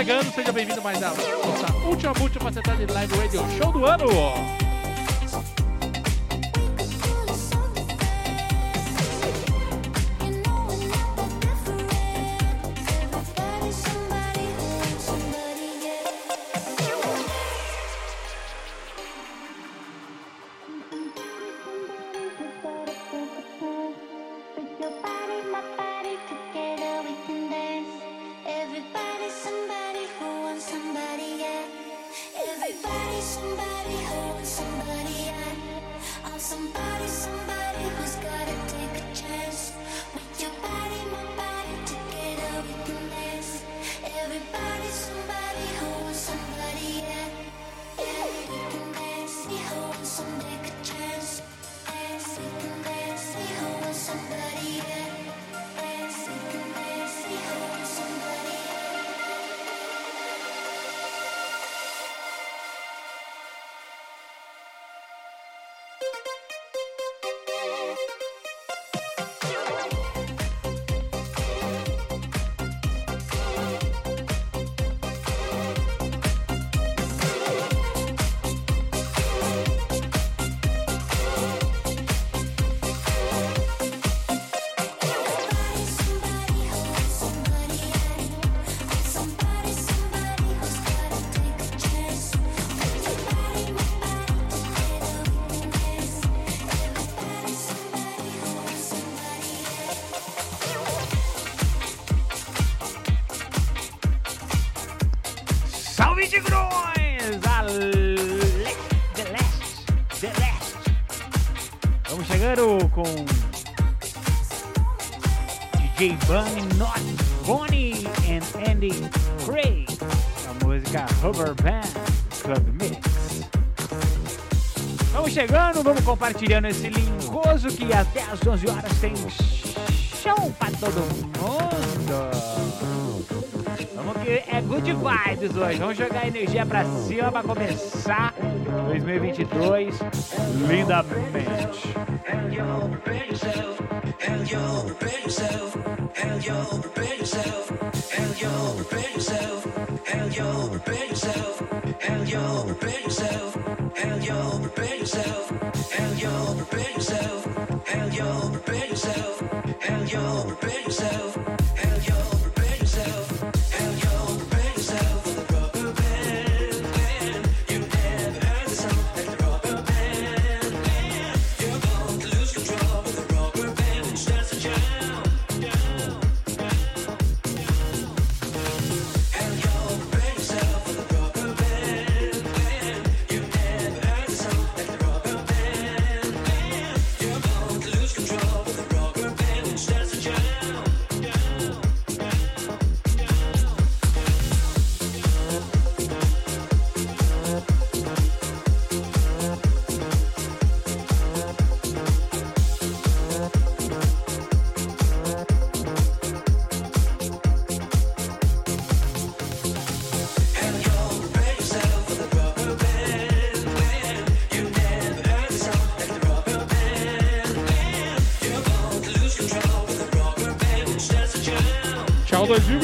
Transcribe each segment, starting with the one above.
chegando, seja bem-vindo mais a nossa última, última sentada de live radio show do ano. Salve Tigrões! A le The Last, The Last. Vamos chegando com DJ Bunny, Not Bonnie and Andy Craig. A música Rubber Band Club Mix. Vamos chegando, vamos compartilhando esse linkoso que até às 11 horas tem show pra todo mundo. Vamos que é good vibes hoje. Vamos jogar energia pra cima pra começar 2022 lindamente. Tchau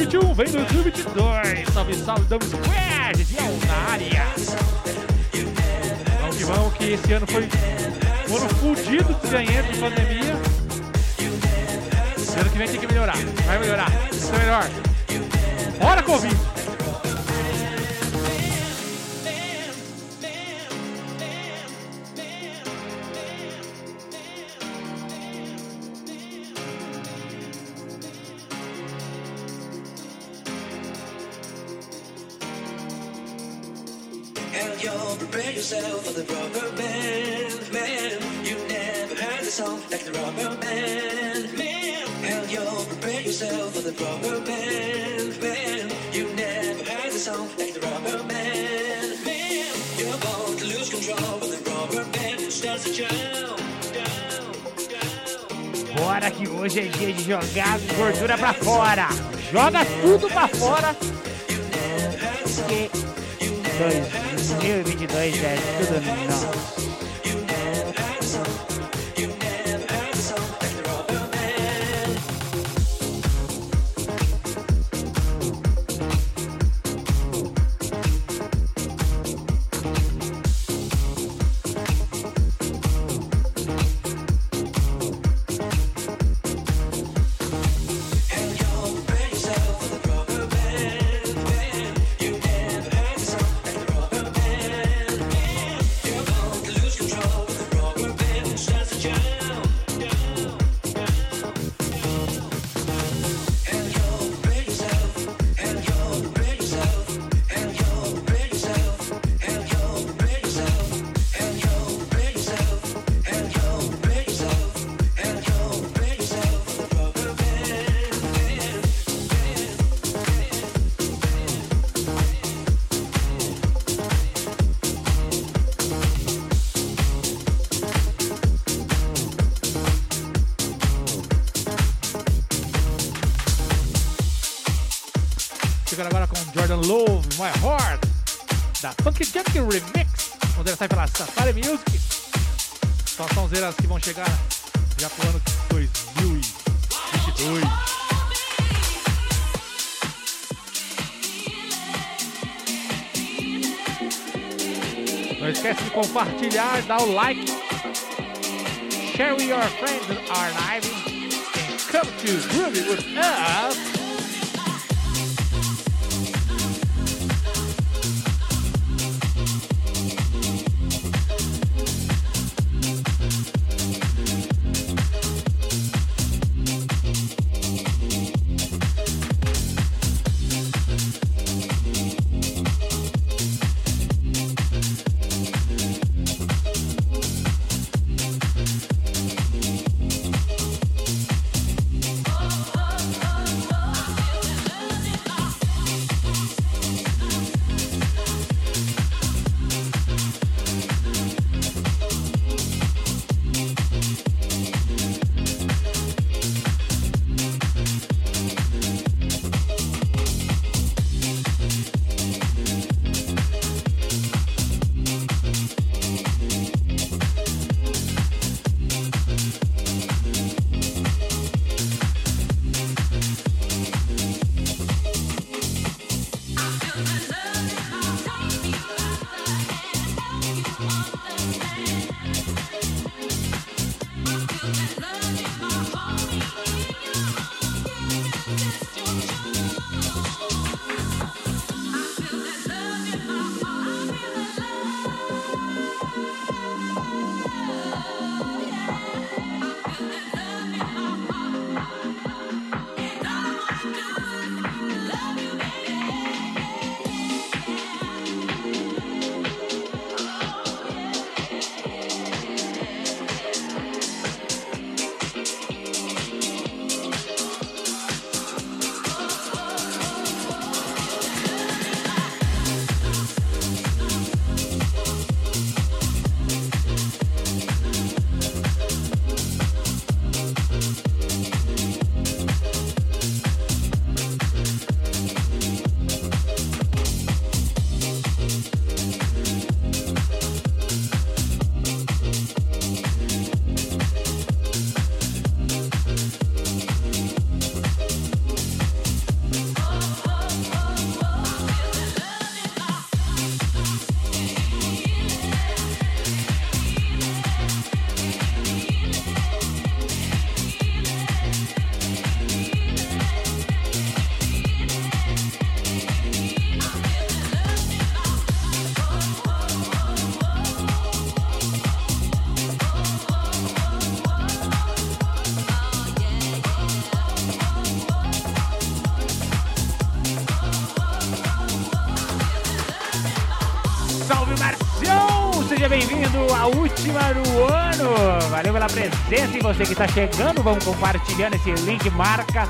2021, vem 2022. Salve, salve, damos squad de na área. Vamos que vamos, que esse ano foi um ano fudido de de pandemia. Esse ano que vem tem que melhorar. Vai melhorar. Isso é melhor. Bora, Covid! Gordura pra fora. Joga tudo pra fora. Porque 2022 é tudo nosso. Heart, da Funk Junkie Remix, quando ela sai pela Safari Music. Só são zeras que vão chegar já pro ano 2022. Não esquece de compartilhar, dar o like, share with your friends our live, and come to Groovy with us. Última do ano. Valeu pela presença e você que está chegando, vamos compartilhando esse link, marca.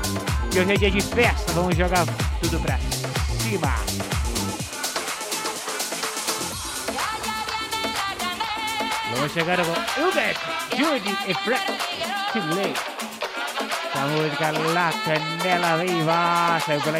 E hoje é dia de festa, vamos jogar tudo pra cima. Vamos chegando com Ubek, Judy e Fred Chile. Essa música La Canela Viva saiu pela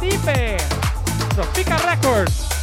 Tipe, los Pica Records.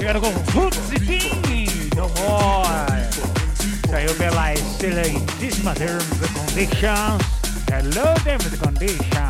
Chegando com Roots e King, No More. Saiu pela excelentíssima Terms and Conditions. Hello, Terms and Conditions.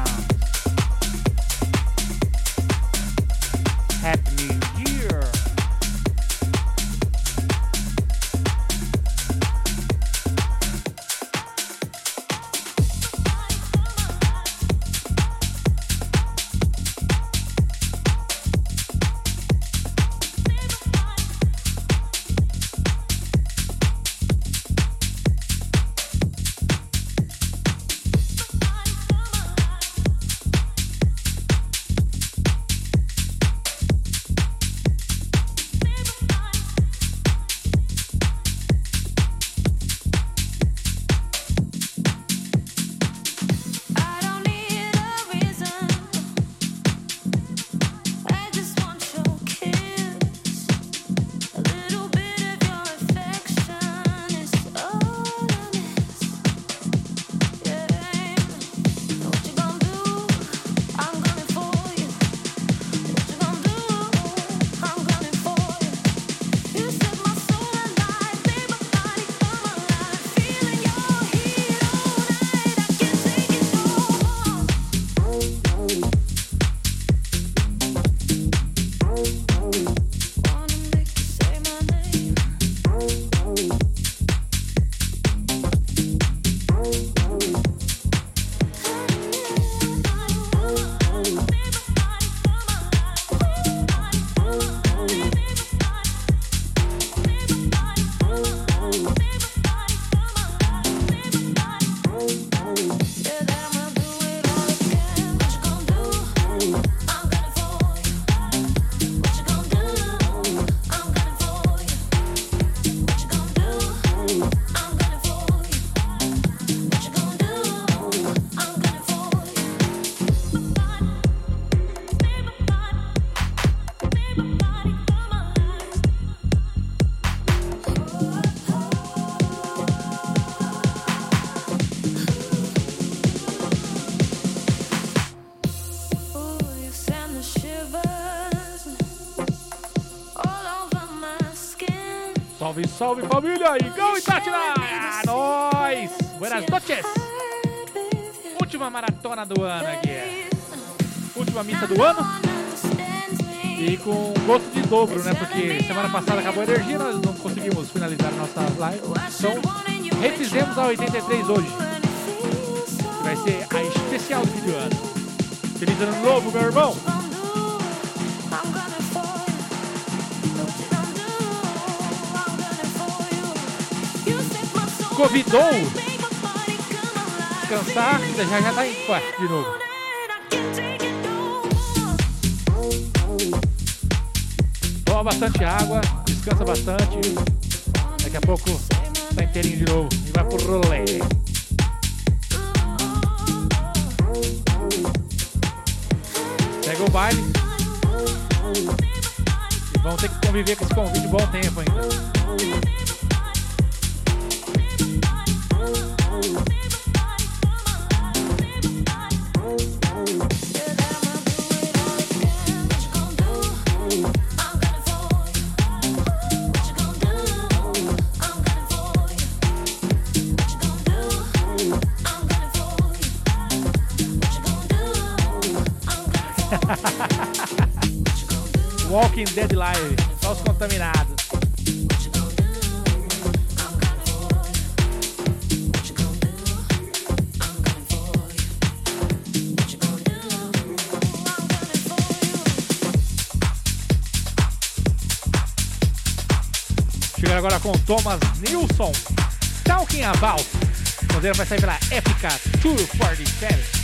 Salve, família! Igão e Tati Ah, nós! Buenas noches! Última maratona do ano aqui. Última missa do ano. E com gosto de dobro, né? Porque semana passada acabou a energia, nós não conseguimos finalizar a nossa live. Então, refizemos a 83 hoje. Que vai ser a especial do fim de ano. Feliz ano novo, meu irmão! Convidou descansar, já já tá em quarto de novo. Toma bastante água, descansa bastante. Daqui a pouco tá inteirinho de novo e vai pro rolê. Pega o baile. E vamos ter que conviver com esse convite bom tempo ainda. Dead Live, só os contaminados. Chegando agora com Thomas Nilsson, Talking About. O modelo vai sair pela Epica Tour 47.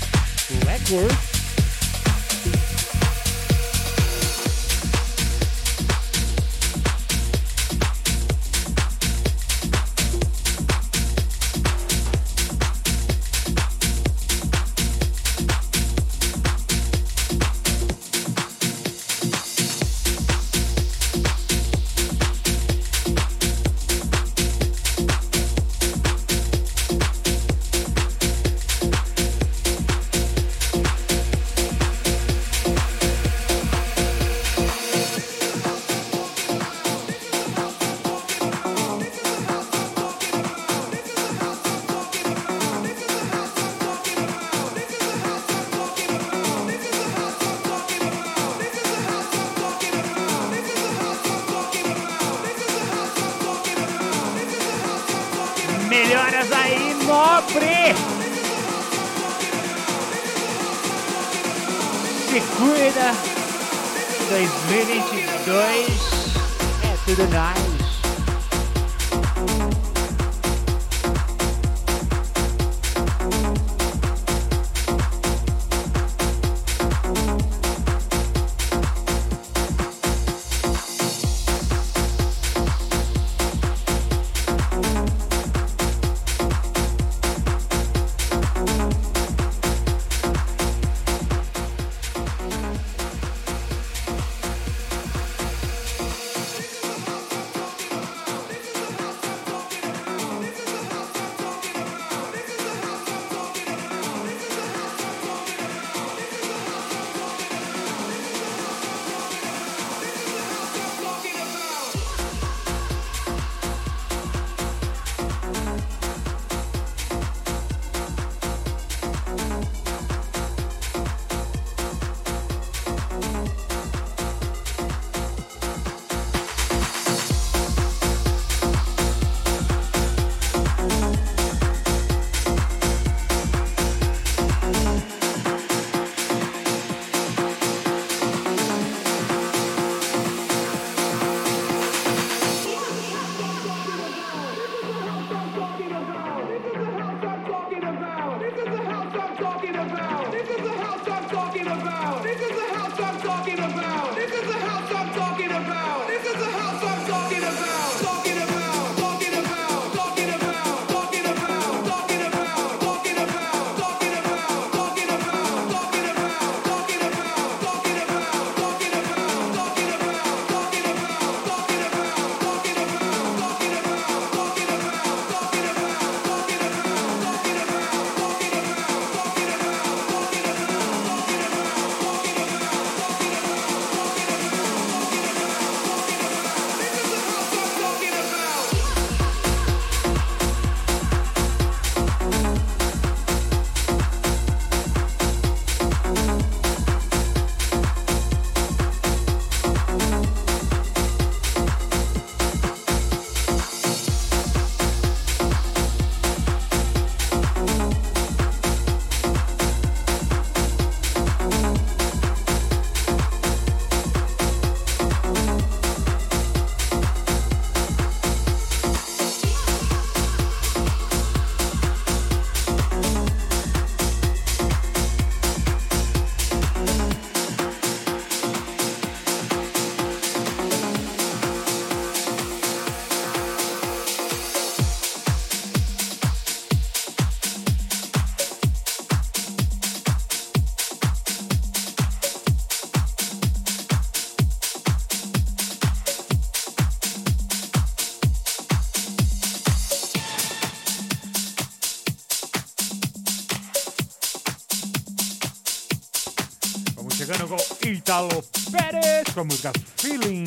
Lalo Pérez com a música Feeling.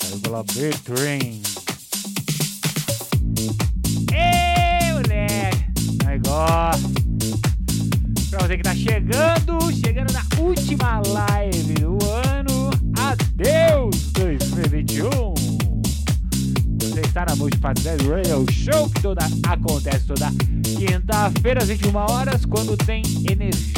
Saiu pela B-Train. Ei, moleque! Negócio! Pra você que tá chegando, chegando na última live do ano, adeus 2021! Você está na Multipatrulha Radio Show, que toda, acontece toda quinta-feira às 21 horas, quando tem energia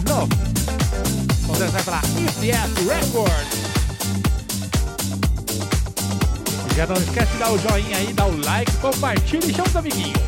de novo. Vamos dançar pela ICS Record. Já não esquece de dar o joinha aí, dar o like, compartilha e chama os amiguinhos.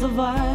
Echoes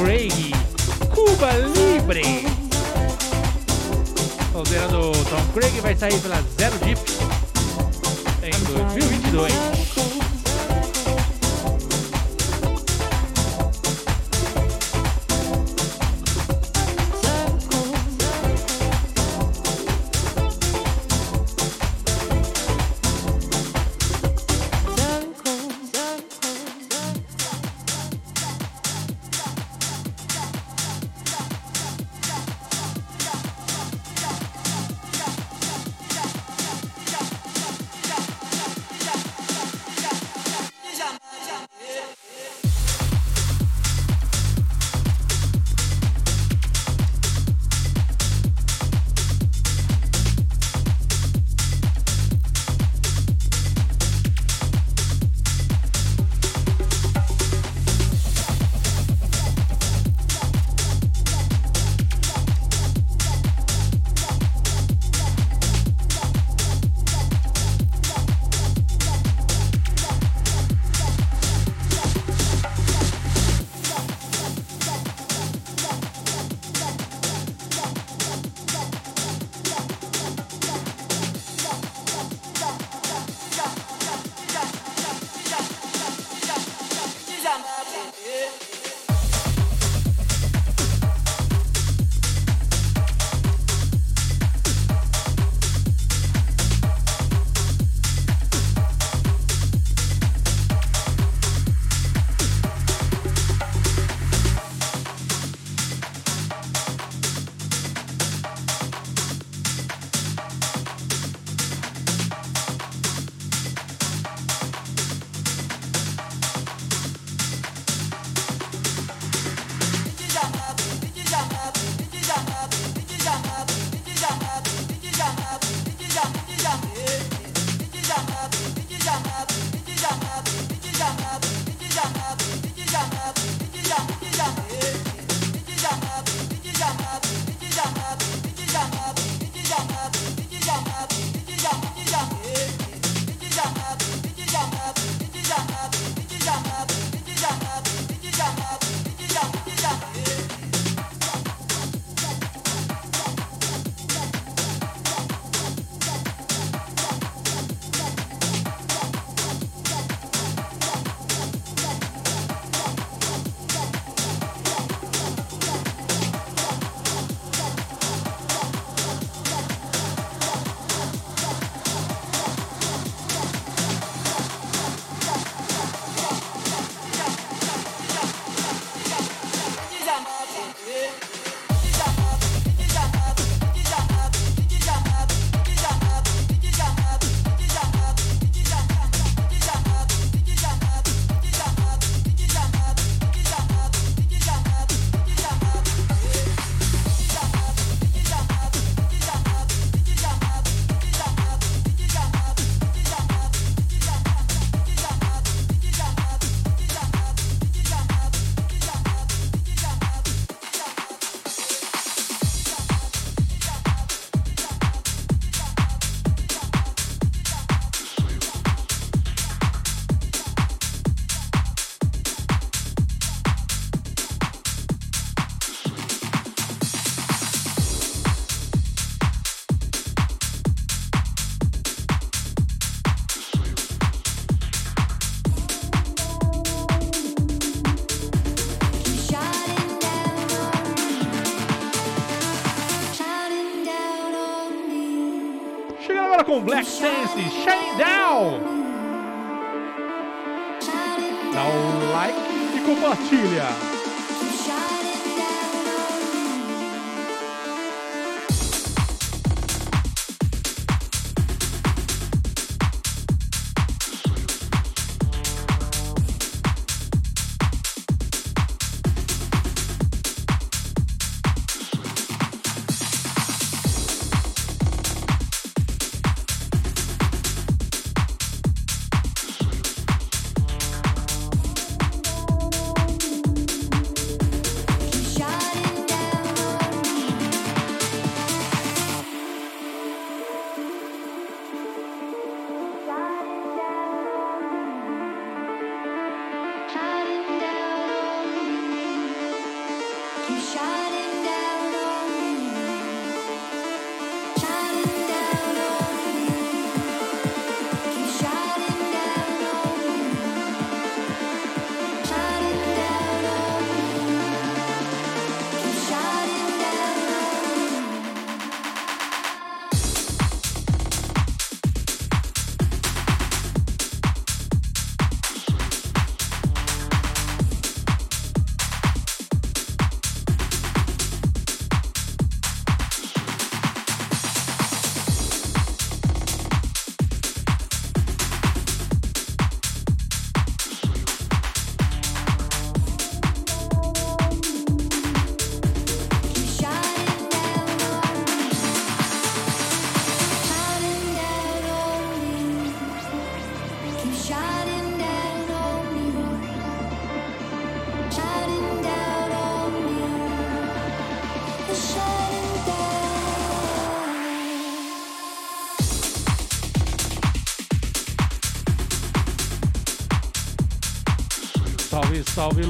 Craigie.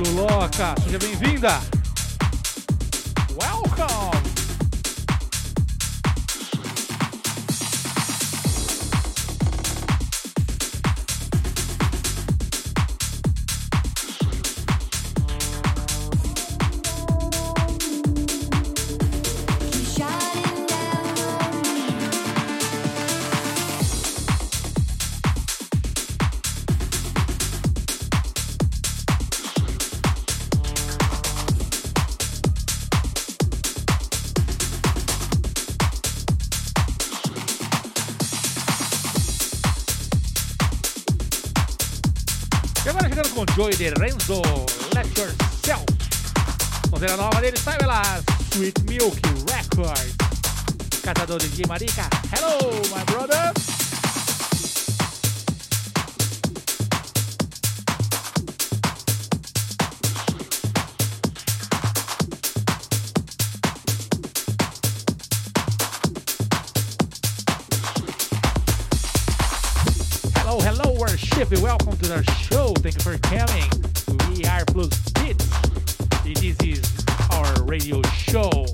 Luloca, seja bem-vinda. E agora chegando com Joey de Renzo, Let Yourself. A nova dele, sai pela Sweet Milk Records. Catador de Marica, hello my brother. Worship. Welcome to the show. Thank you for coming. We are Plus Beats. This is our radio show.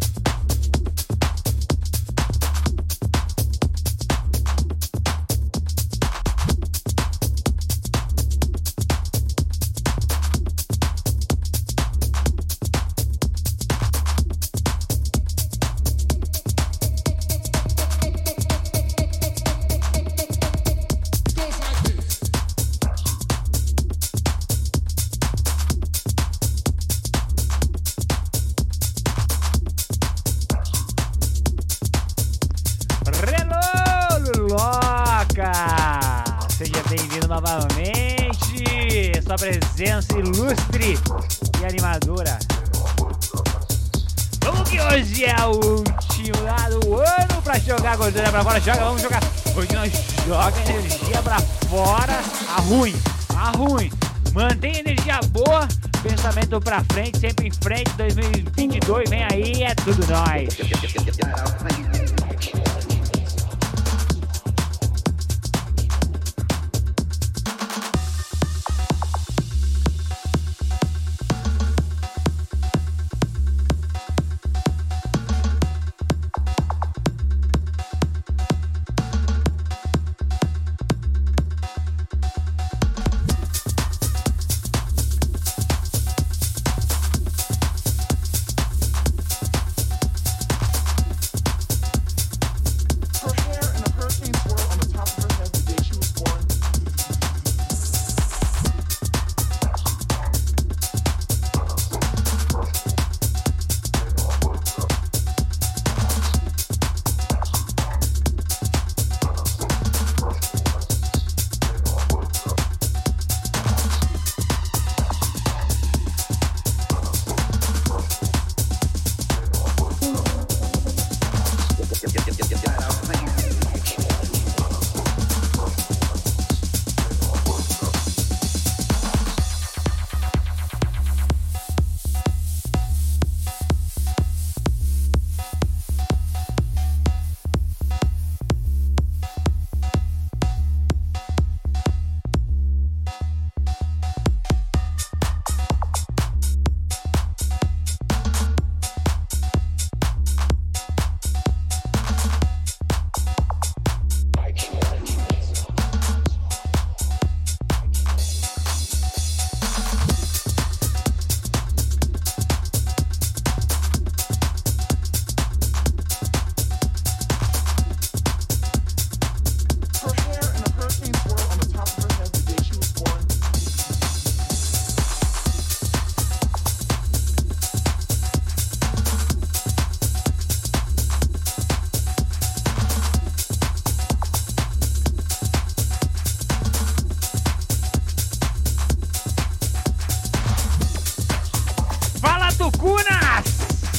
Tucunas!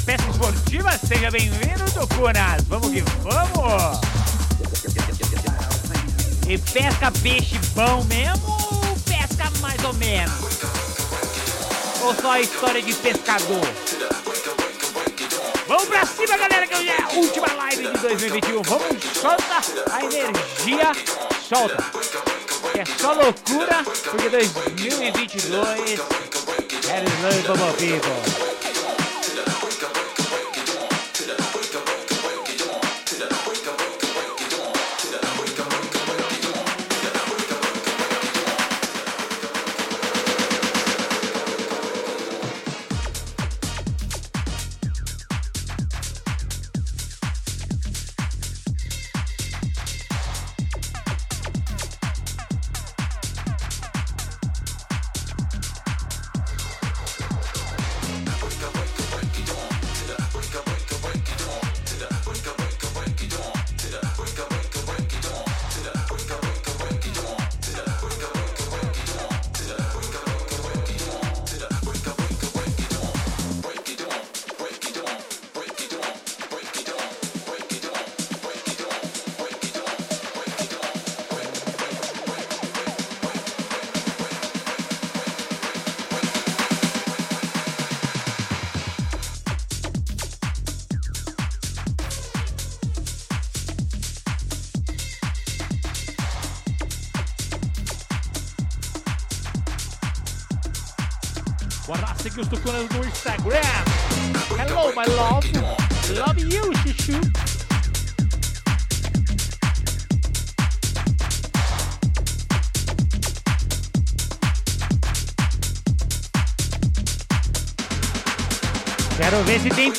Peça esportiva, seja bem-vindo, Tucunas! Vamos que vamos! E pesca peixe bom mesmo ou pesca mais ou menos? Ou só a história de pescador? Vamos pra cima, galera, que hoje é a última live de 2021. Vamos, solta a energia, solta. É só loucura, porque 2022 é Love Bubble People.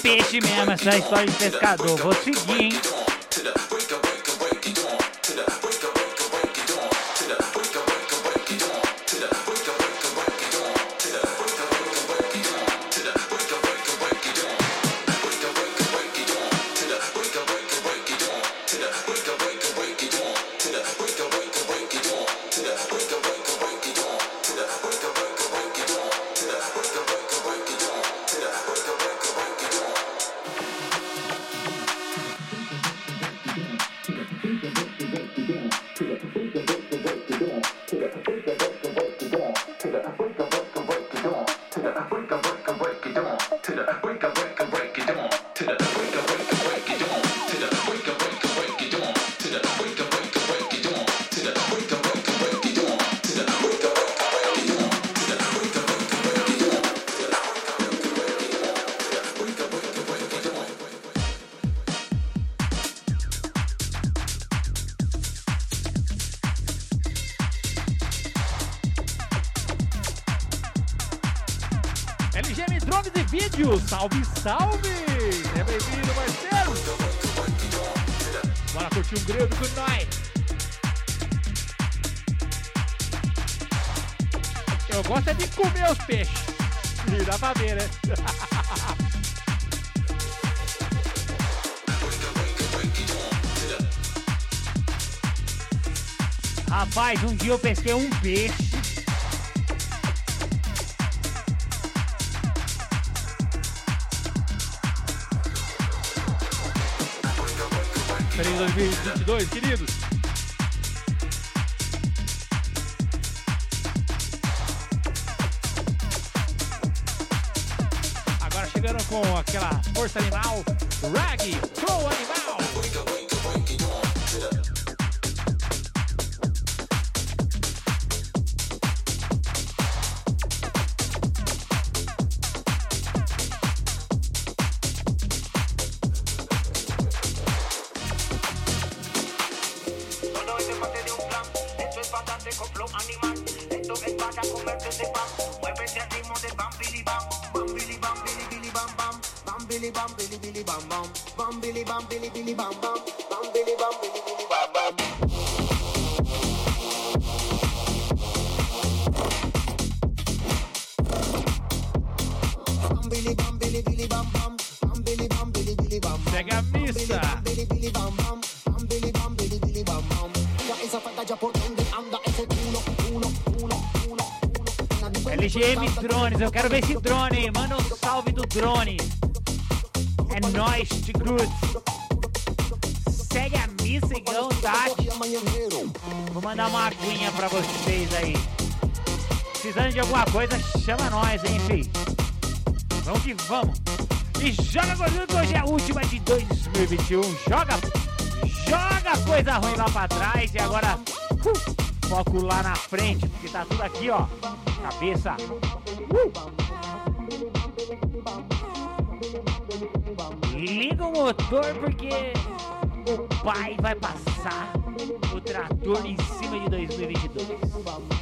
peixe mesmo essa história de pescador. Vou seguir, hein? Feliz 2022, queridos! Agora chegando com aquela força animal, Rag Flow Animal! drones. Eu quero ver esse drone. Manda um salve do drone. É nóis, Tigrut. Segue a missa, igão, Tati. Tá? Vou mandar uma aguinha pra vocês aí. Precisando de alguma coisa, chama nós, hein, filho. Vamos que vamos. E joga gordura que hoje é a última de 2021. Joga, joga coisa ruim lá pra trás e agora uh, foco lá na frente, porque tá tudo aqui, ó. Cabeça, Liga o motor porque o pai vai passar o trator em cima de 2022.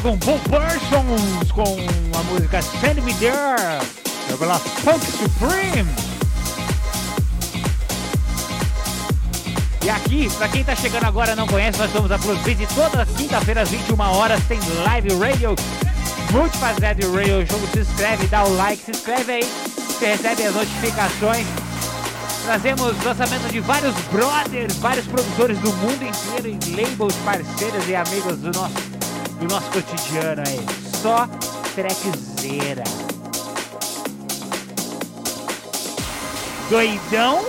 Chegando com Paul Parsons com a música Send Me There. Pela Funk Supreme. E aqui, pra quem tá chegando agora e não conhece, nós estamos a Plusbit toda quinta-feira às 21 horas tem live radio, Multifaceted Radio Show. Se inscreve, dá o like, se inscreve aí, você recebe as notificações. Trazemos lançamento de vários brothers, vários produtores do mundo inteiro e labels, parceiros e amigos do nosso, do nosso cotidiano aí. Só trackzeira. Doidão?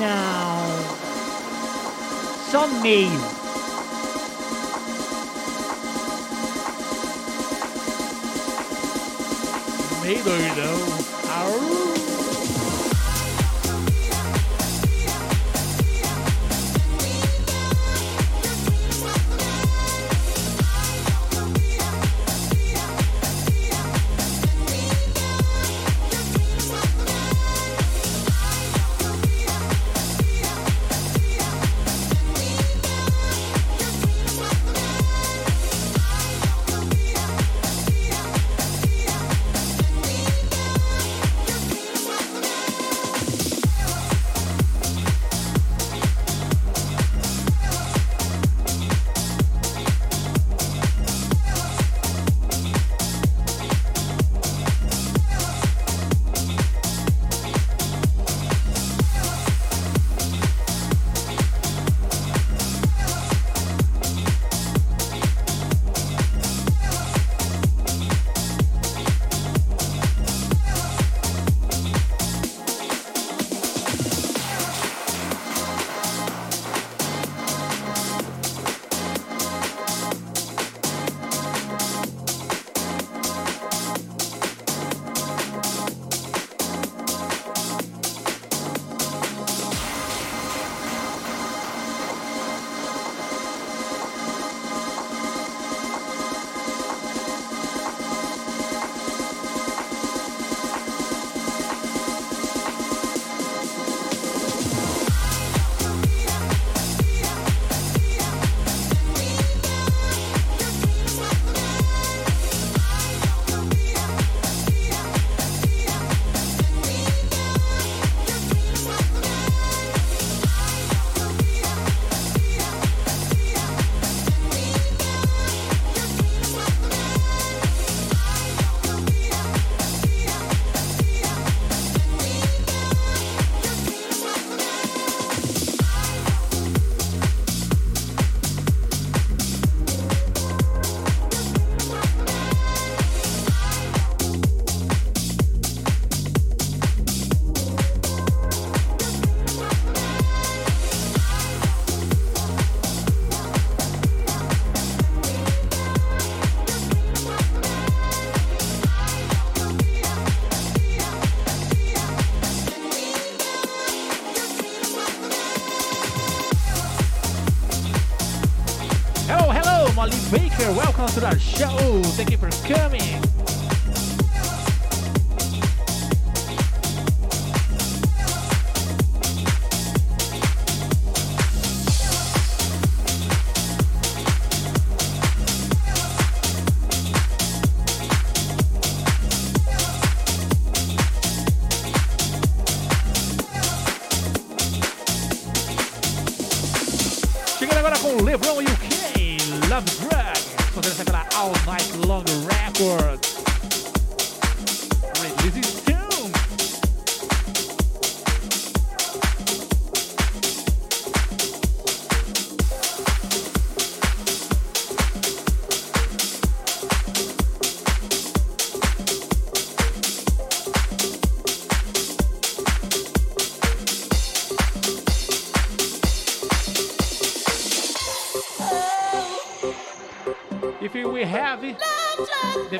Não. Só meio. Meio doidão. Au.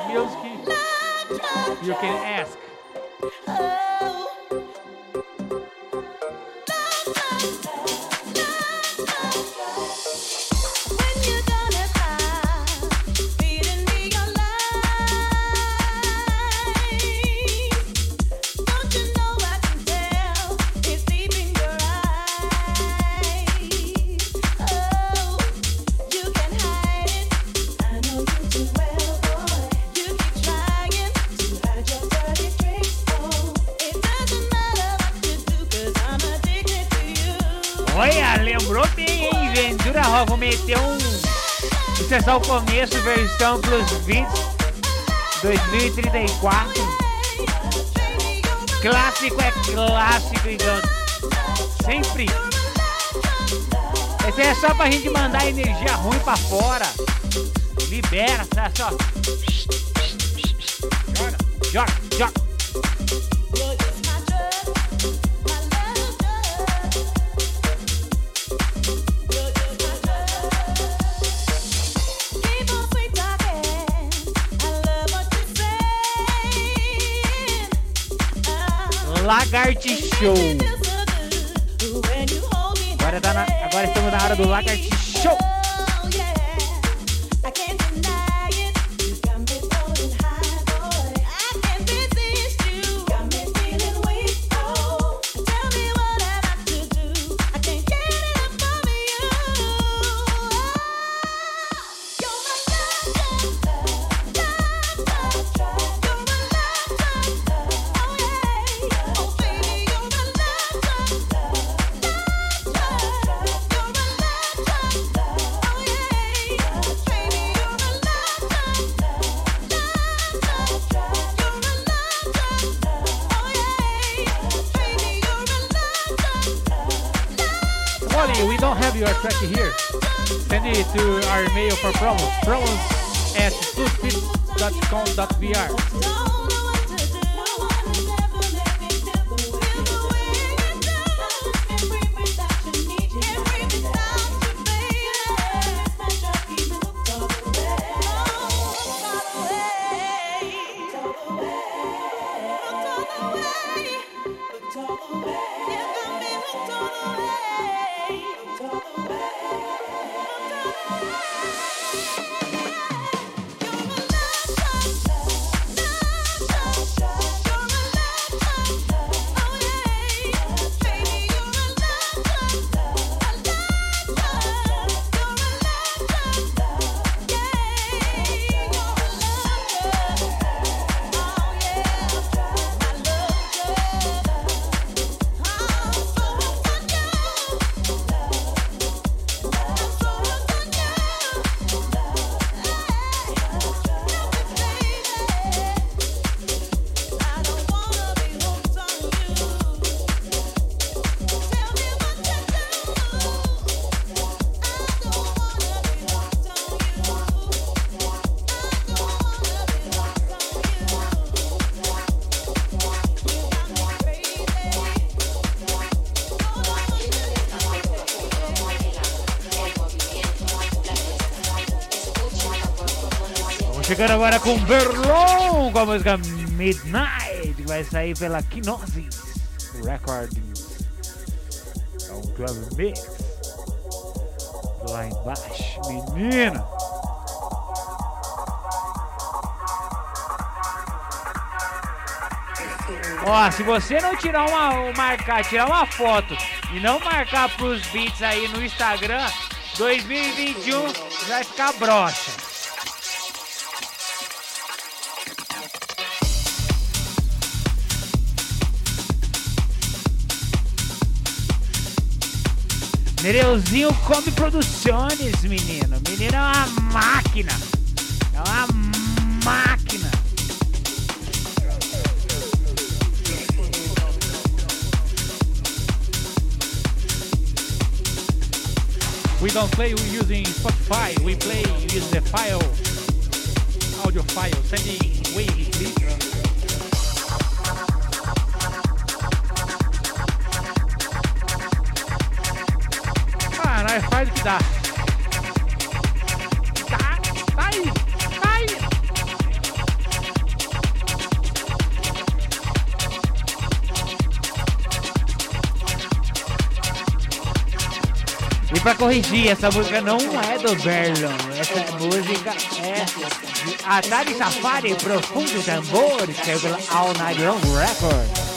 You can ask. versão Plus Beats 2034. Clássico é clássico, então. Sempre. Esse é só pra gente mandar energia ruim pra fora. Libera, tá só. Joga, joga. Lagarte Show. Agora, tá na, agora estamos na hora do Lagarte Show. chegando agora com Berlon, com a música Midnight, que vai sair pela Kinosis Records. É um club mix. Lá embaixo, menina. Ó, se você não tirar uma, marcar, tirar uma foto e não marcar pros beats aí no Instagram, 2021 vai ficar broxa. Nereuzinho come produções, menino. Menino é uma máquina. É uma máquina. We don't play using Spotify, we play using the file, audio file, sending wave, please. Dá. Tá, tá aí, tá aí. E pra corrigir, essa música não é do Berlon. Essa música é de Atari Safari Profundo Tambor, que saiu pela All Night Long Records.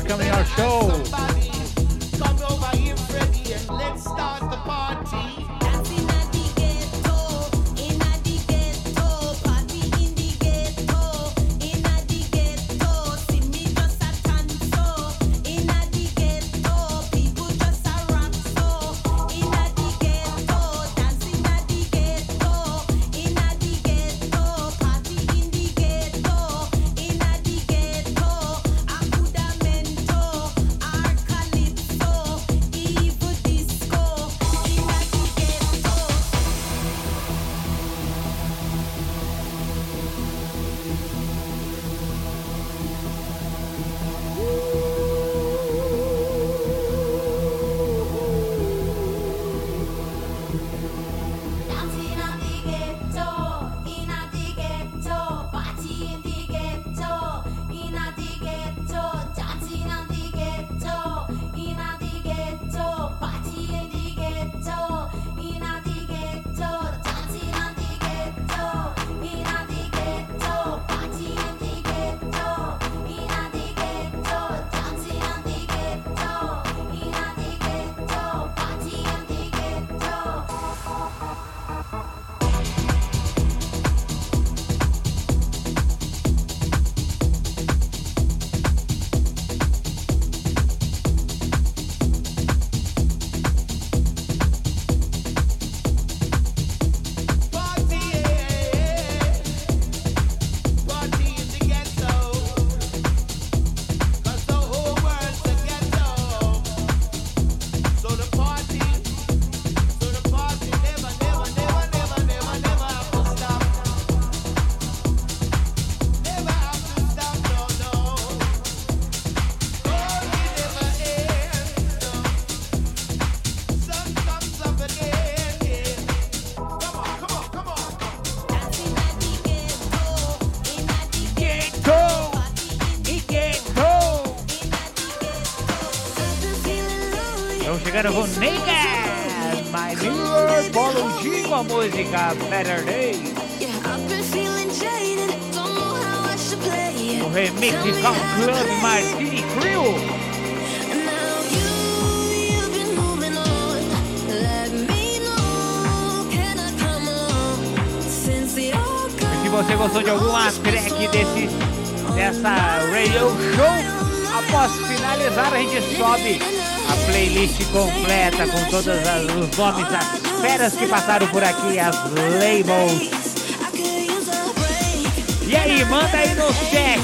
For coming know. Can I come along? Since you're E se gone. você gostou de alguma track desse, dessa radio show, após finalizar a gente sobe a playlist completa com todos as- os nomes das feras que passaram por aqui, as labels. E aí, manda aí no chat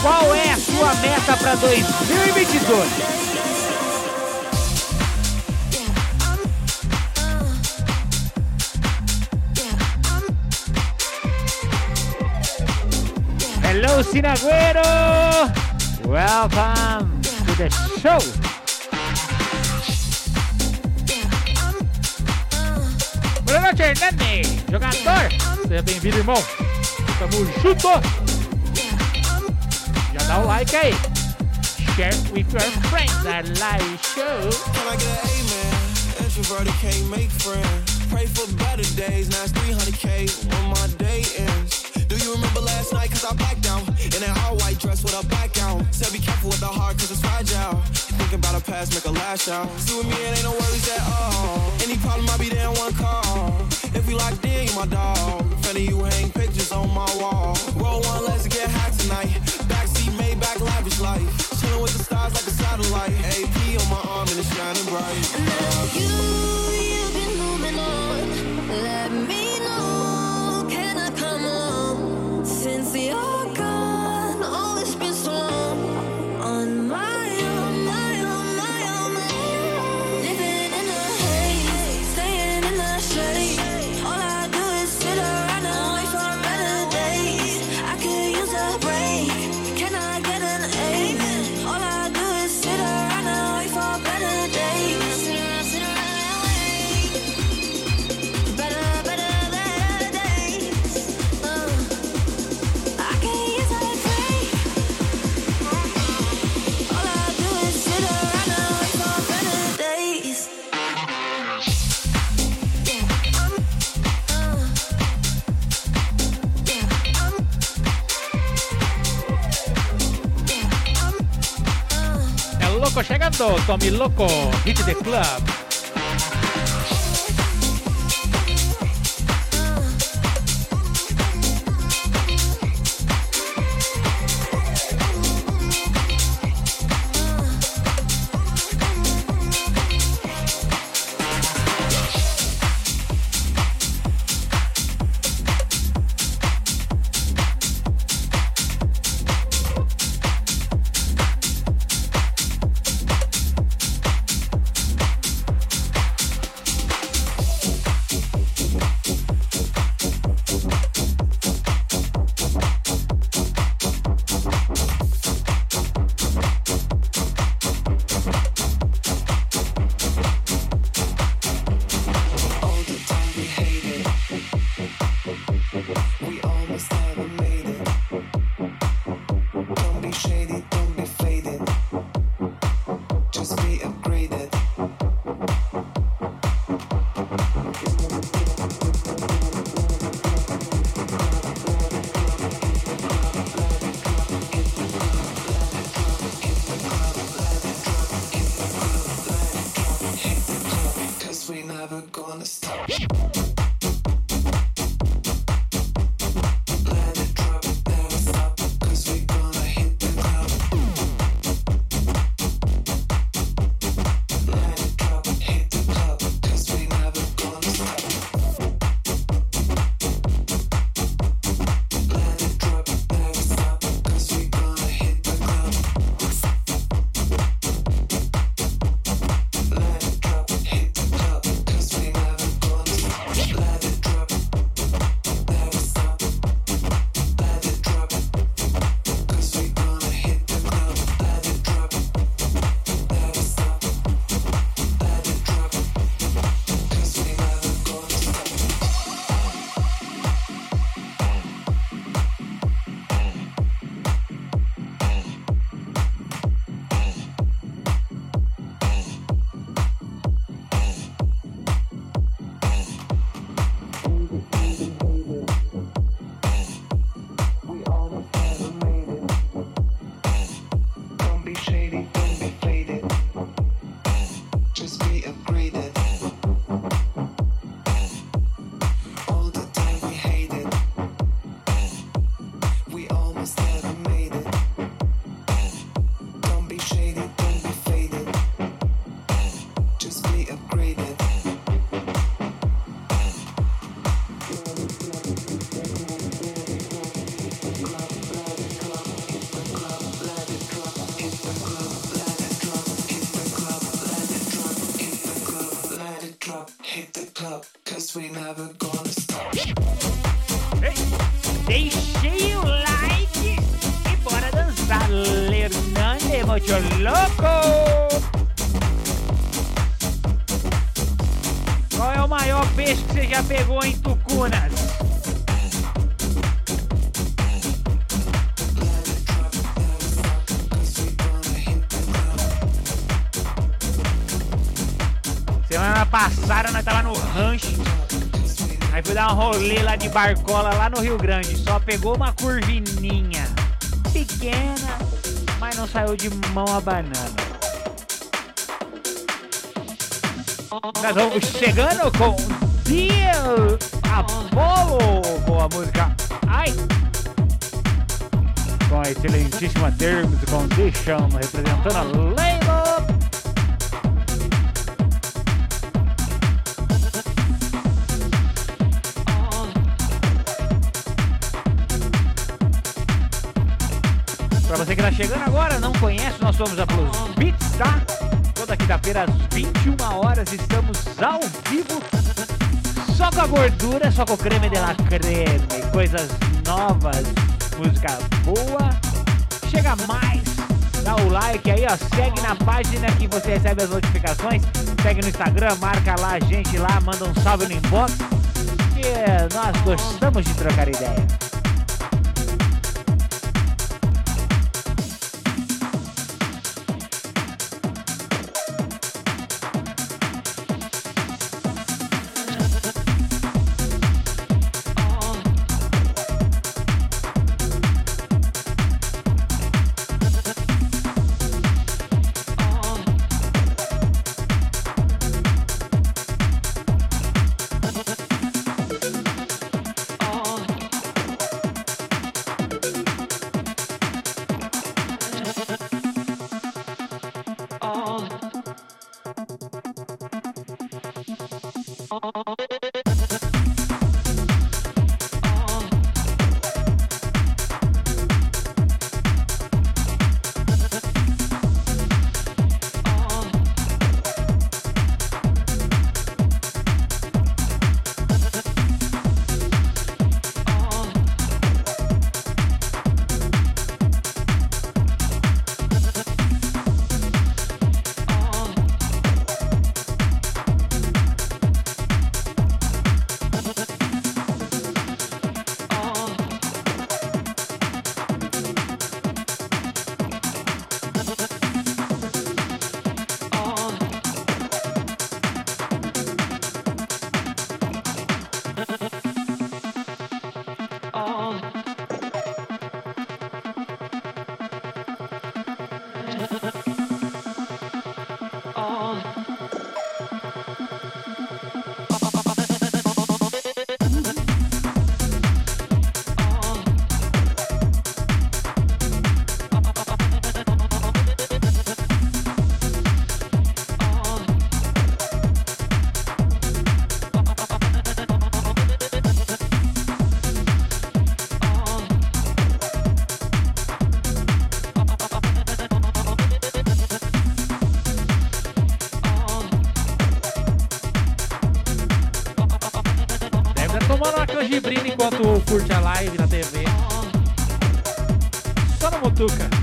qual é a sua meta para 2022. Hello, Sinagüero! Welcome to the show! Hernani! Jogador! Seja bem-vindo, irmão! Tamo junto! Já dá o like aí! Share with your friends a live show! Can I get an amen? Introverted can't make friends. Pray for better days. Now it's 300k when my day ends. Do you remember last night? Cause I blacked out. In that all white dress with a back out. Said be careful with the heart cause it's fragile. Thinking about a past, make a lash out. See with me, it ain't no worries at all. Any problem, I'll be there in one call. If we locked in, you my dog. Of you hang pictures on my wall. Roll one, let's get high tonight. Backseat, made back lavish life. Chilling with the stars like a satellite. AP on my arm and it's shining bright. You, Tommy Loco, Hit the Club. Peixe que você já pegou em Tucunas? Semana passada nós tava no rancho. Aí fui dar um rolê lá de barcola lá no Rio Grande. Só pegou uma curvininha. Pequena, mas não saiu de mão a banana. Nós vamos chegando com Deal Apollo com a música Ai. Com a excelentíssima Terms Condition representando a Layla. Pra você que tá chegando agora, não conhece, nós somos a Plus Beats, tá? Toda quinta-feira às 21 horas estamos ao vivo. Só com a gordura, só com o creme de la creme. Coisas novas, música boa. Chega mais, dá o like aí, ó. Segue na página que você recebe as notificações. Segue no Instagram, marca lá a gente lá, manda um salve no inbox. Que nós gostamos de trocar ideia. Curte a live na TV. Só na mutuca.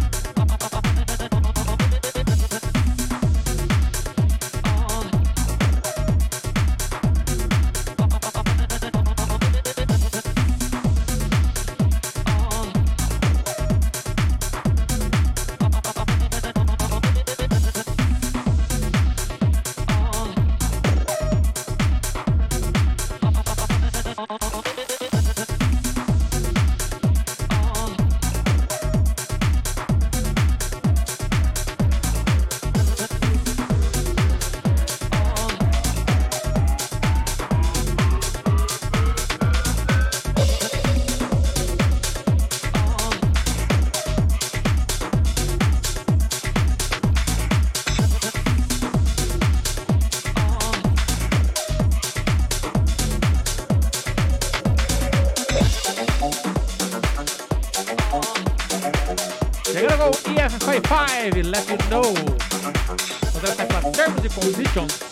EF55, let you know. Quando ela sai pra Terms and Conditions.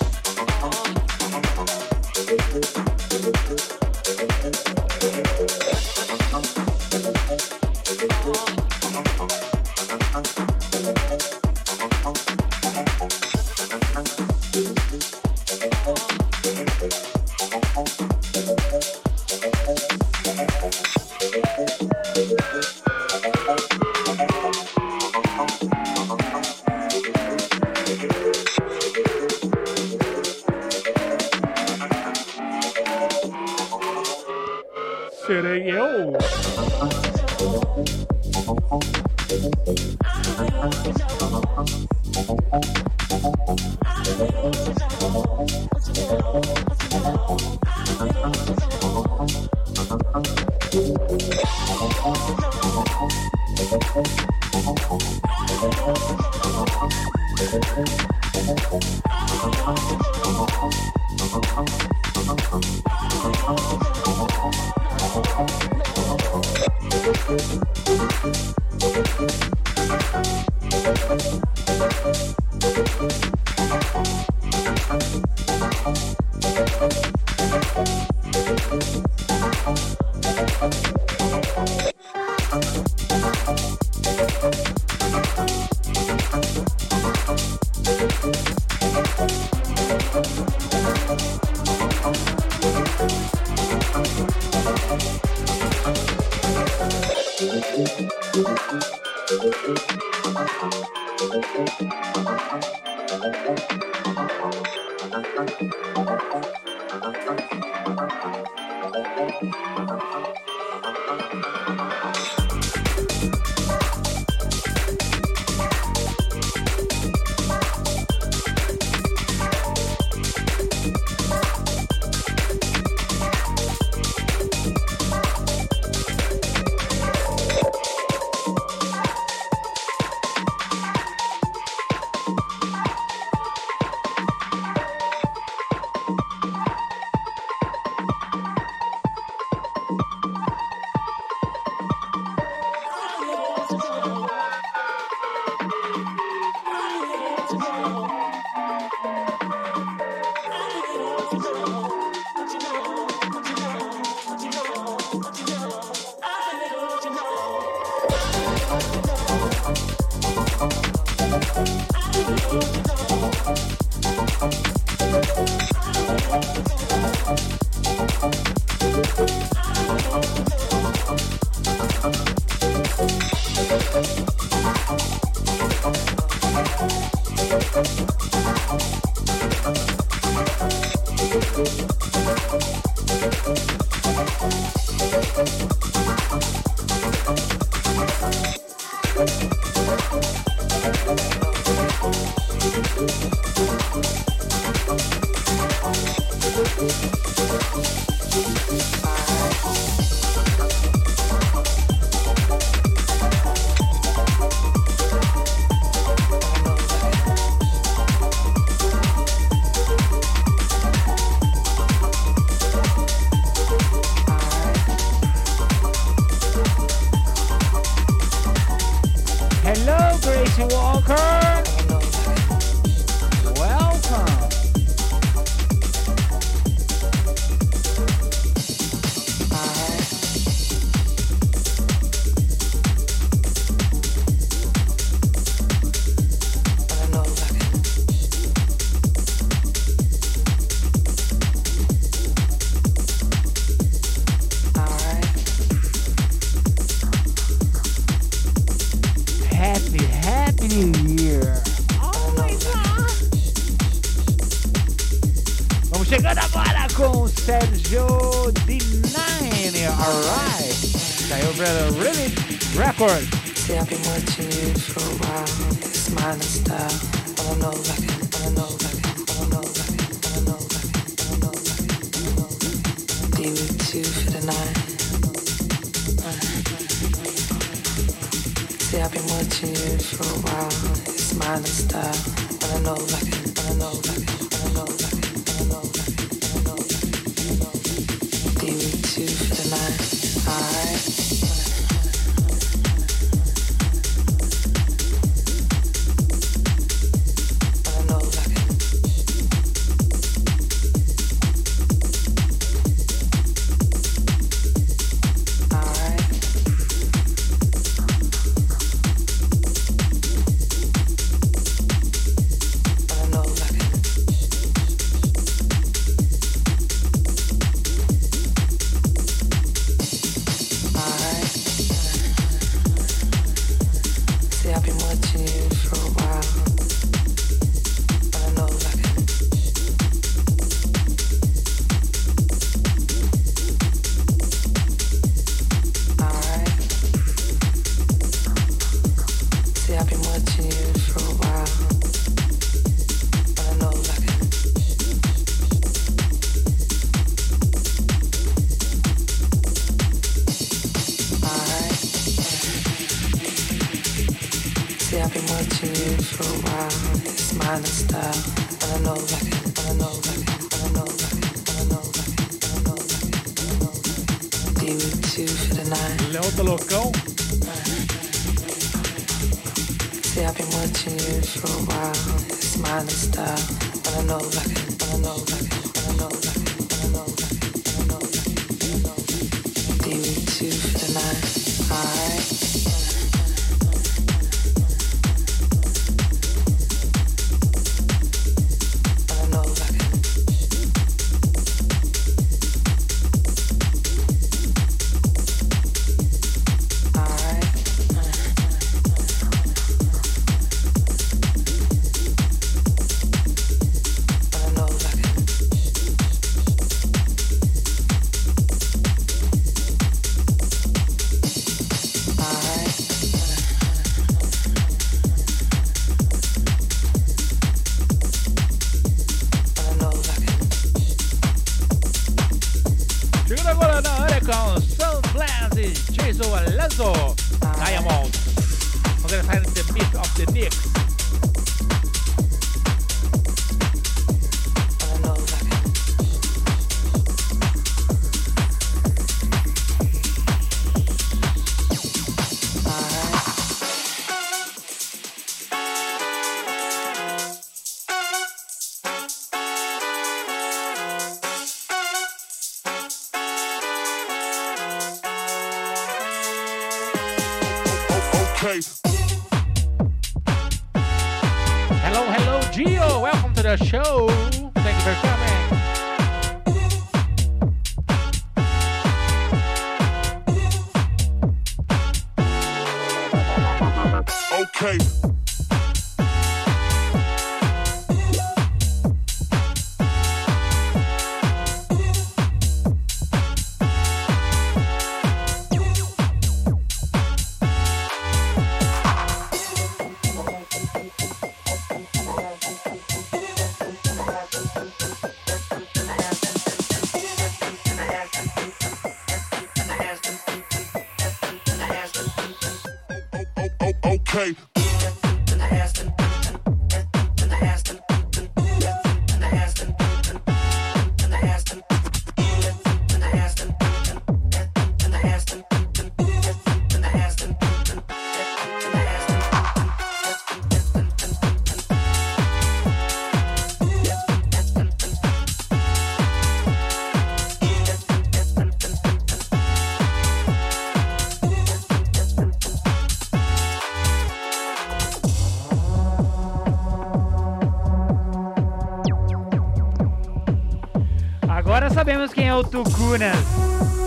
Tucunas.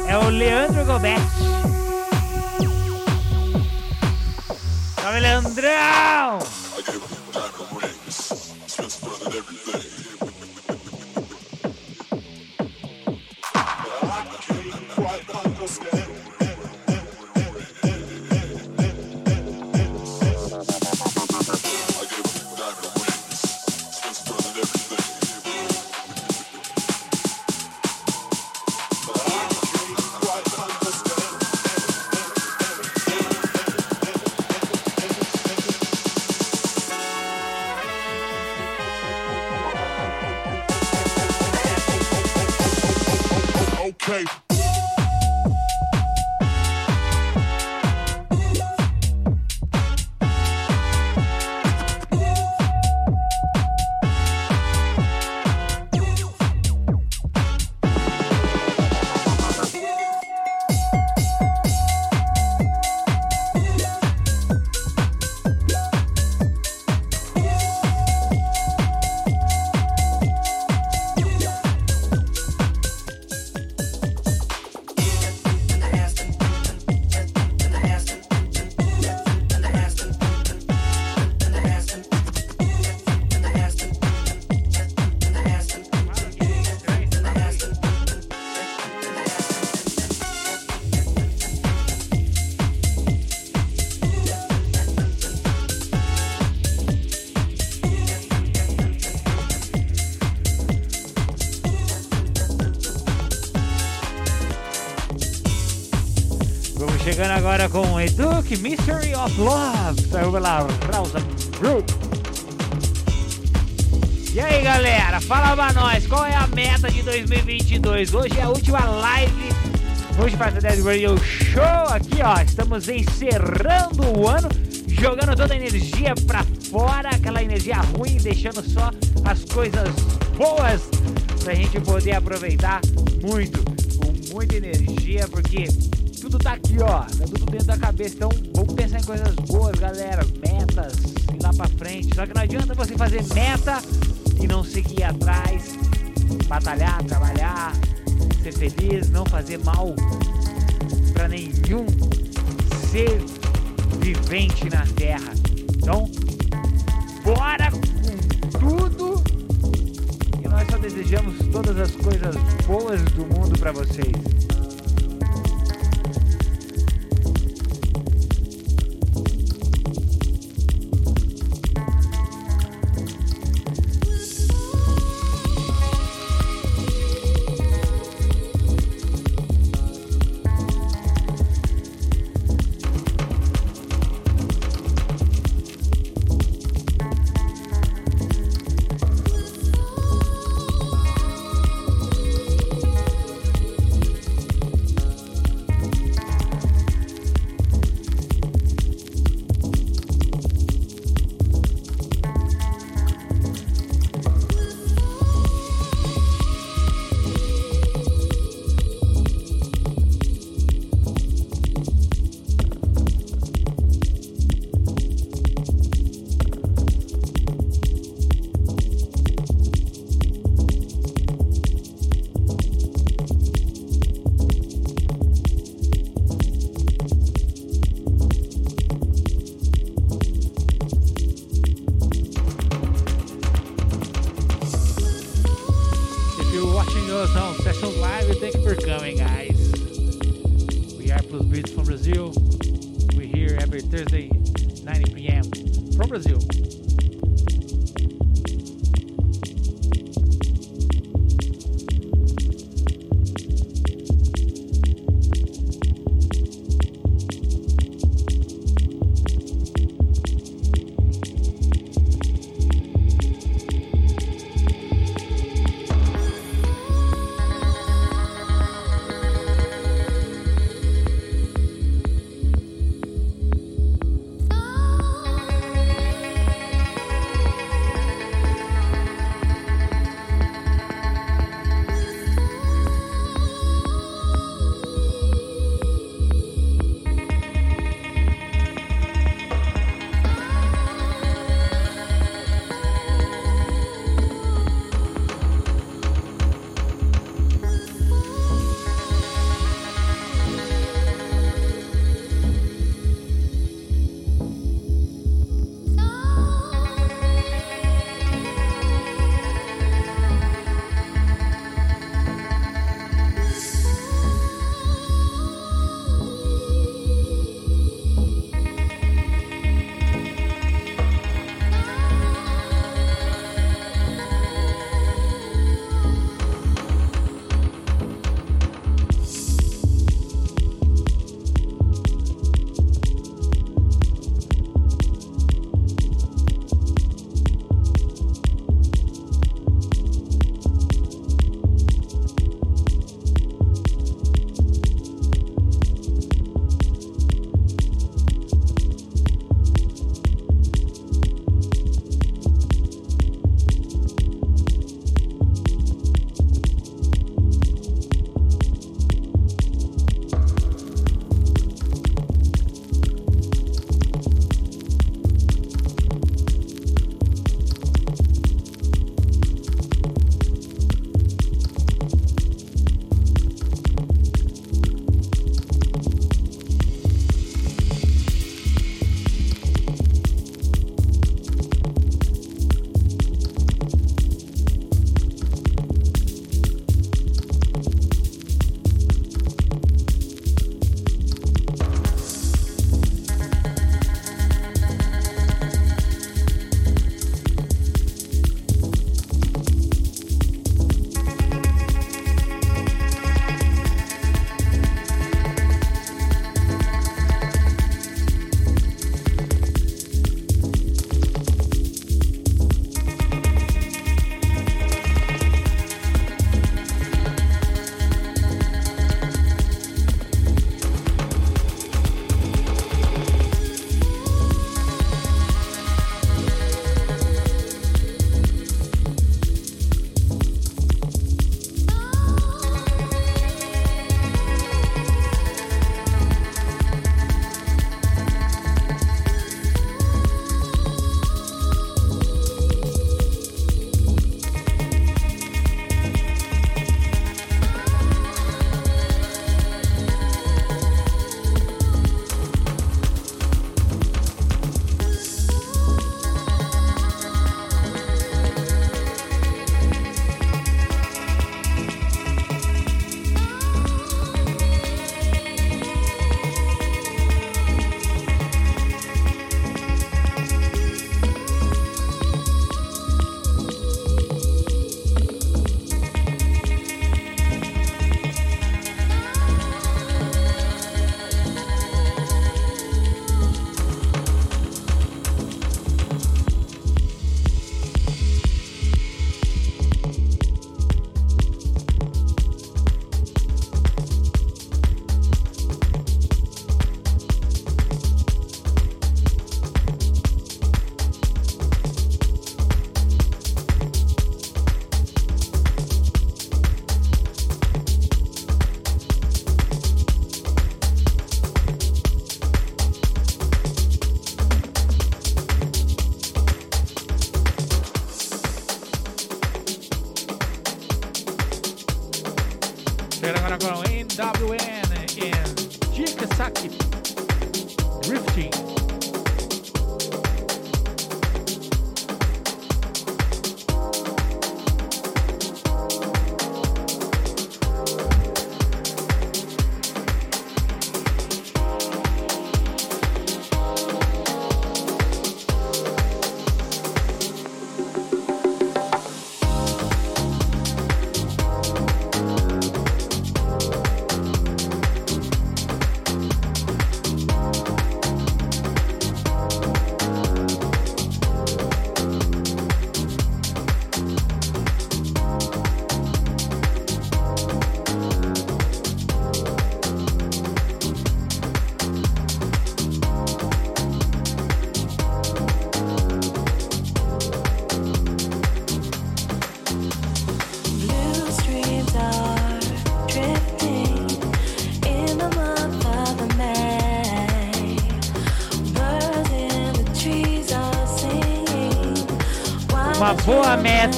É o Leandro Gobet. Salve, Leandrão! Agora com Eduque Mystery of Love. Saiu pela Rosa Group. E aí galera, fala pra nós, qual é a meta de 2022? Hoje é a última live, hoje para Dead Radio Show aqui ó, estamos encerrando o ano, jogando toda a energia pra fora, aquela energia ruim, deixando só as coisas boas pra gente poder aproveitar muito, com muita energia, porque tudo tá aqui ó, tá tudo dentro da cabeça, então vamos pensar em coisas boas galera, metas, ir lá pra frente, só que não adianta você fazer meta e não seguir atrás, batalhar, trabalhar, ser feliz, não fazer mal pra nenhum ser vivente na Terra. Então, bora com tudo. E nós só desejamos todas as coisas boas do mundo pra vocês.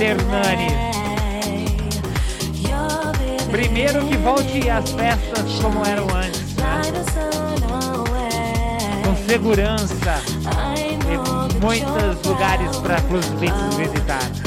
Hernani. Primeiro que volte às festas como eram antes, né? com segurança e muitos lugares para os bens visitar.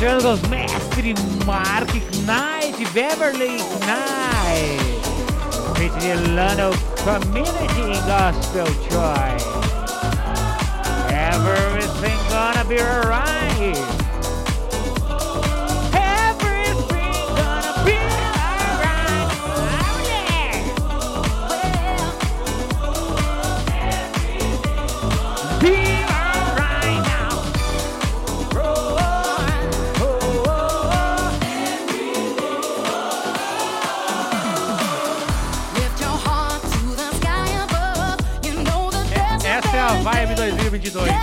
Jungles, Mestre Mark Knight, Beverly Knight, Peter Lano Community Gospel Choice. Everything gonna be alright. poquito.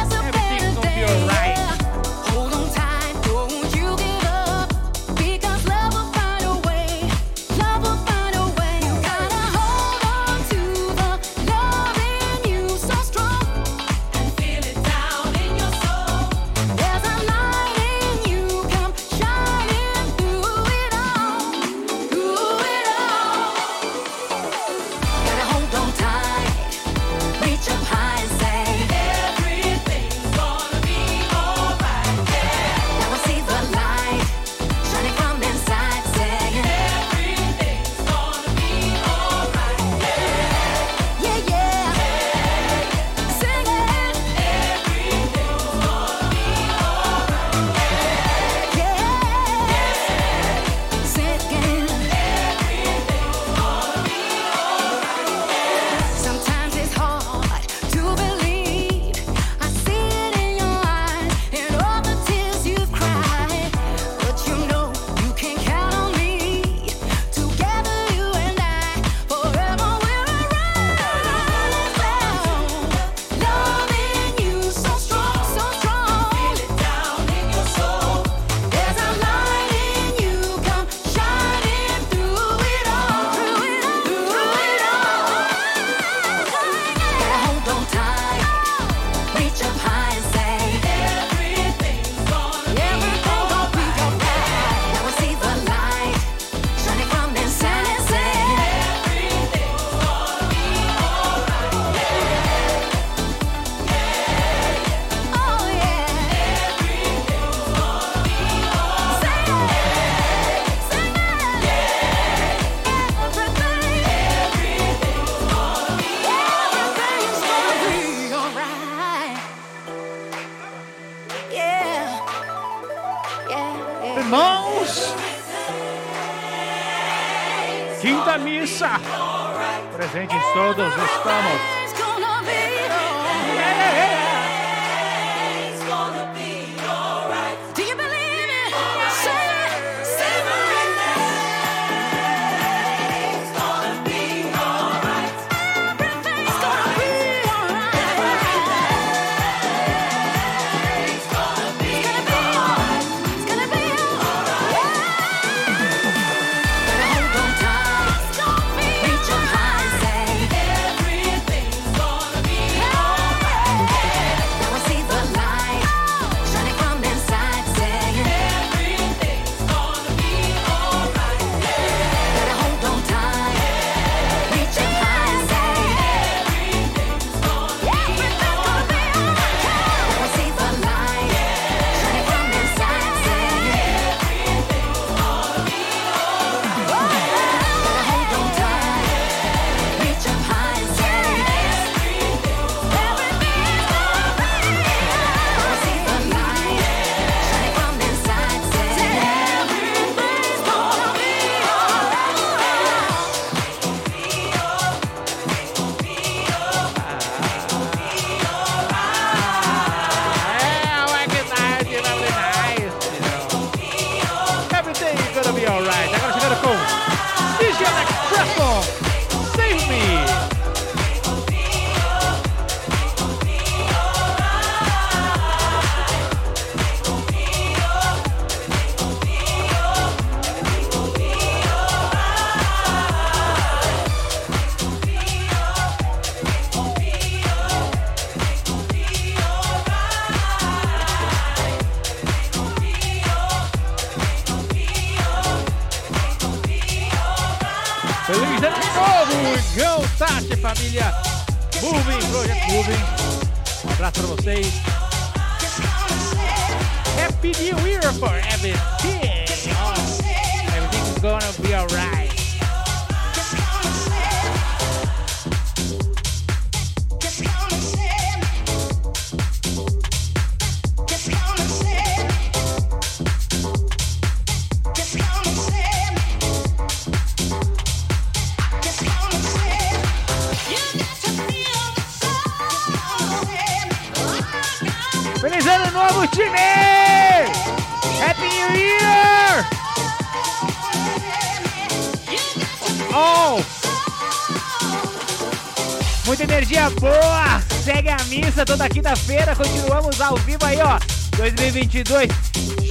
terça, toda quinta-feira. Continuamos ao vivo aí, ó. 2022.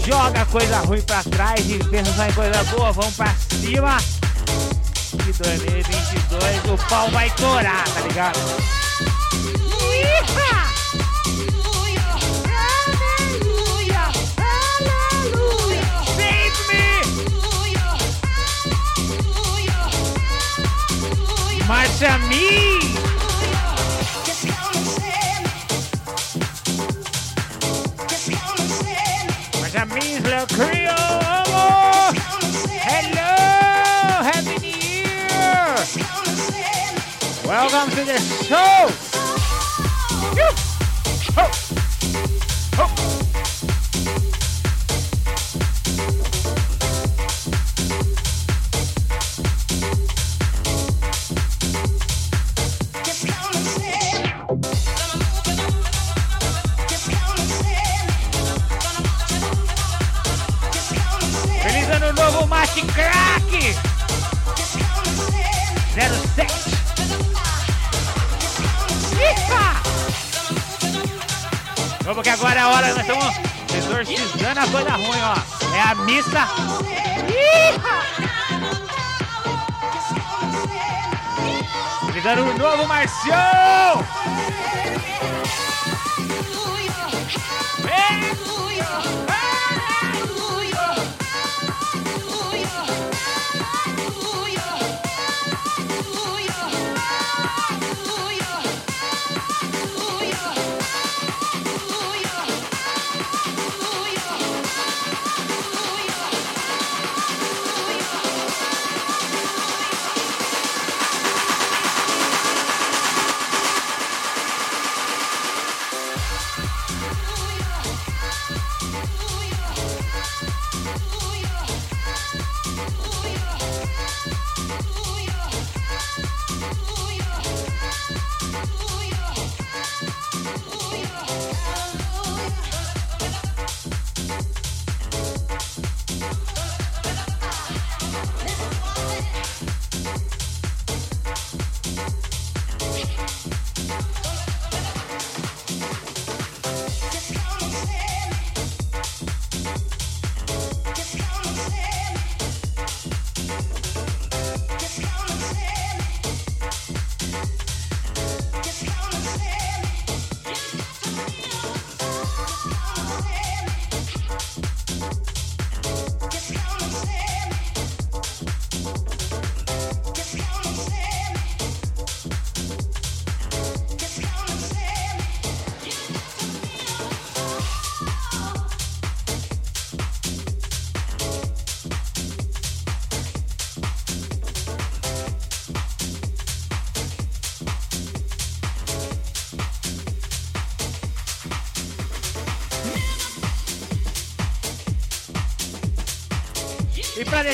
Joga coisa ruim pra trás e pensa em coisa boa. Vamos pra cima. E 2022 o pau vai torar, tá ligado? 顔がんせで、シー Hallelujah.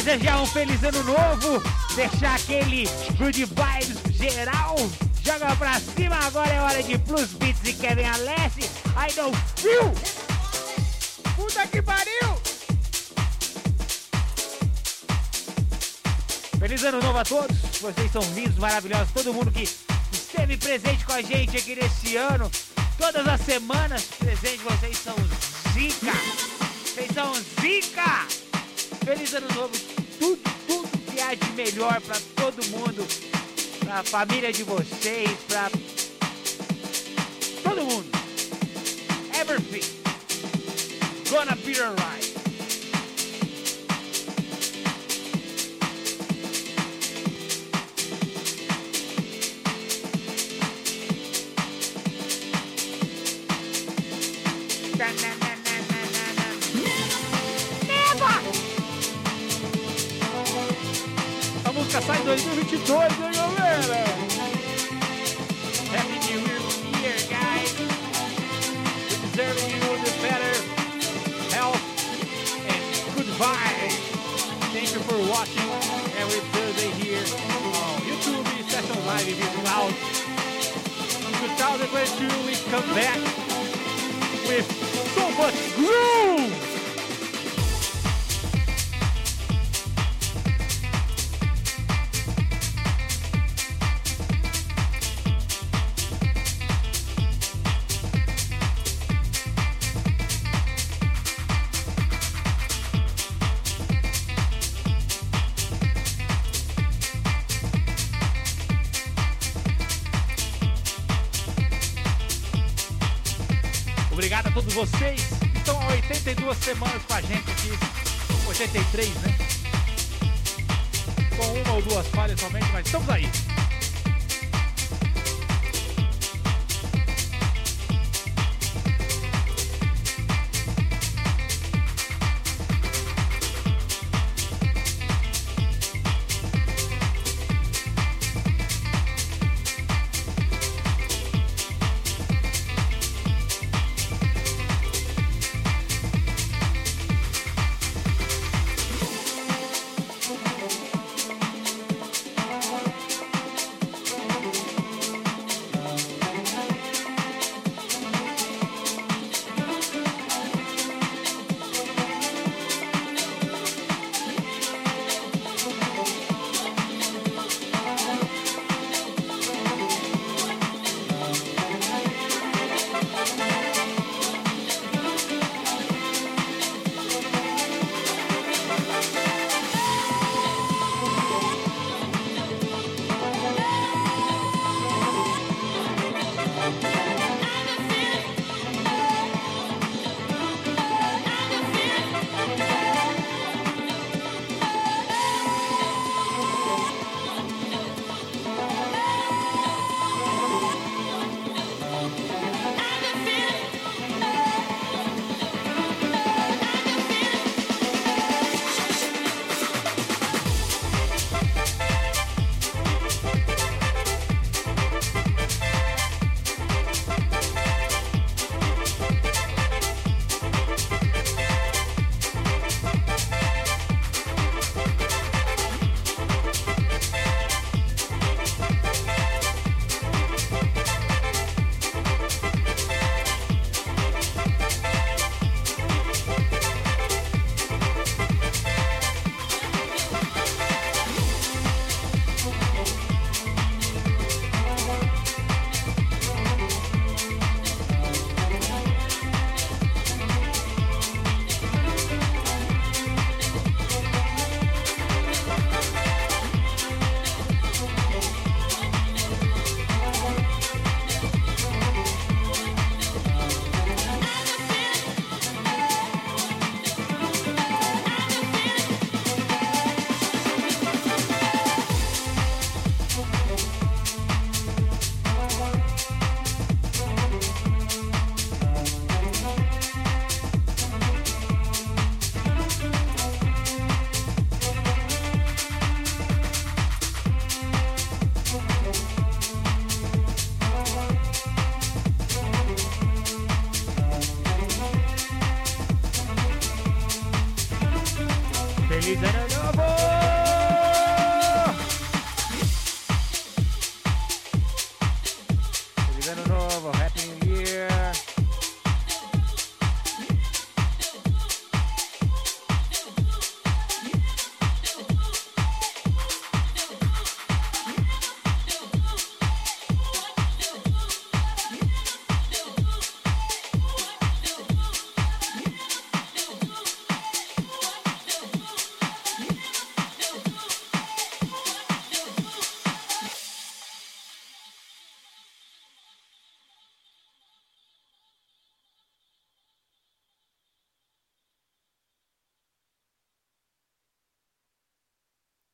Desejar um feliz ano novo, deixar aquele good vibes geral, joga pra cima, agora é hora de Plus Beats e Kevin Alessi, I don't feel! Puta que pariu! Feliz ano novo a todos, vocês são lindos, maravilhosos, todo mundo que esteve presente com a gente aqui nesse ano, todas as semanas presente, vocês são zica! Vocês são zica! Feliz ano novo, melhor pra todo mundo, pra família de vocês, pra 83, né? Com uma ou duas falhas somente, mas estamos aí.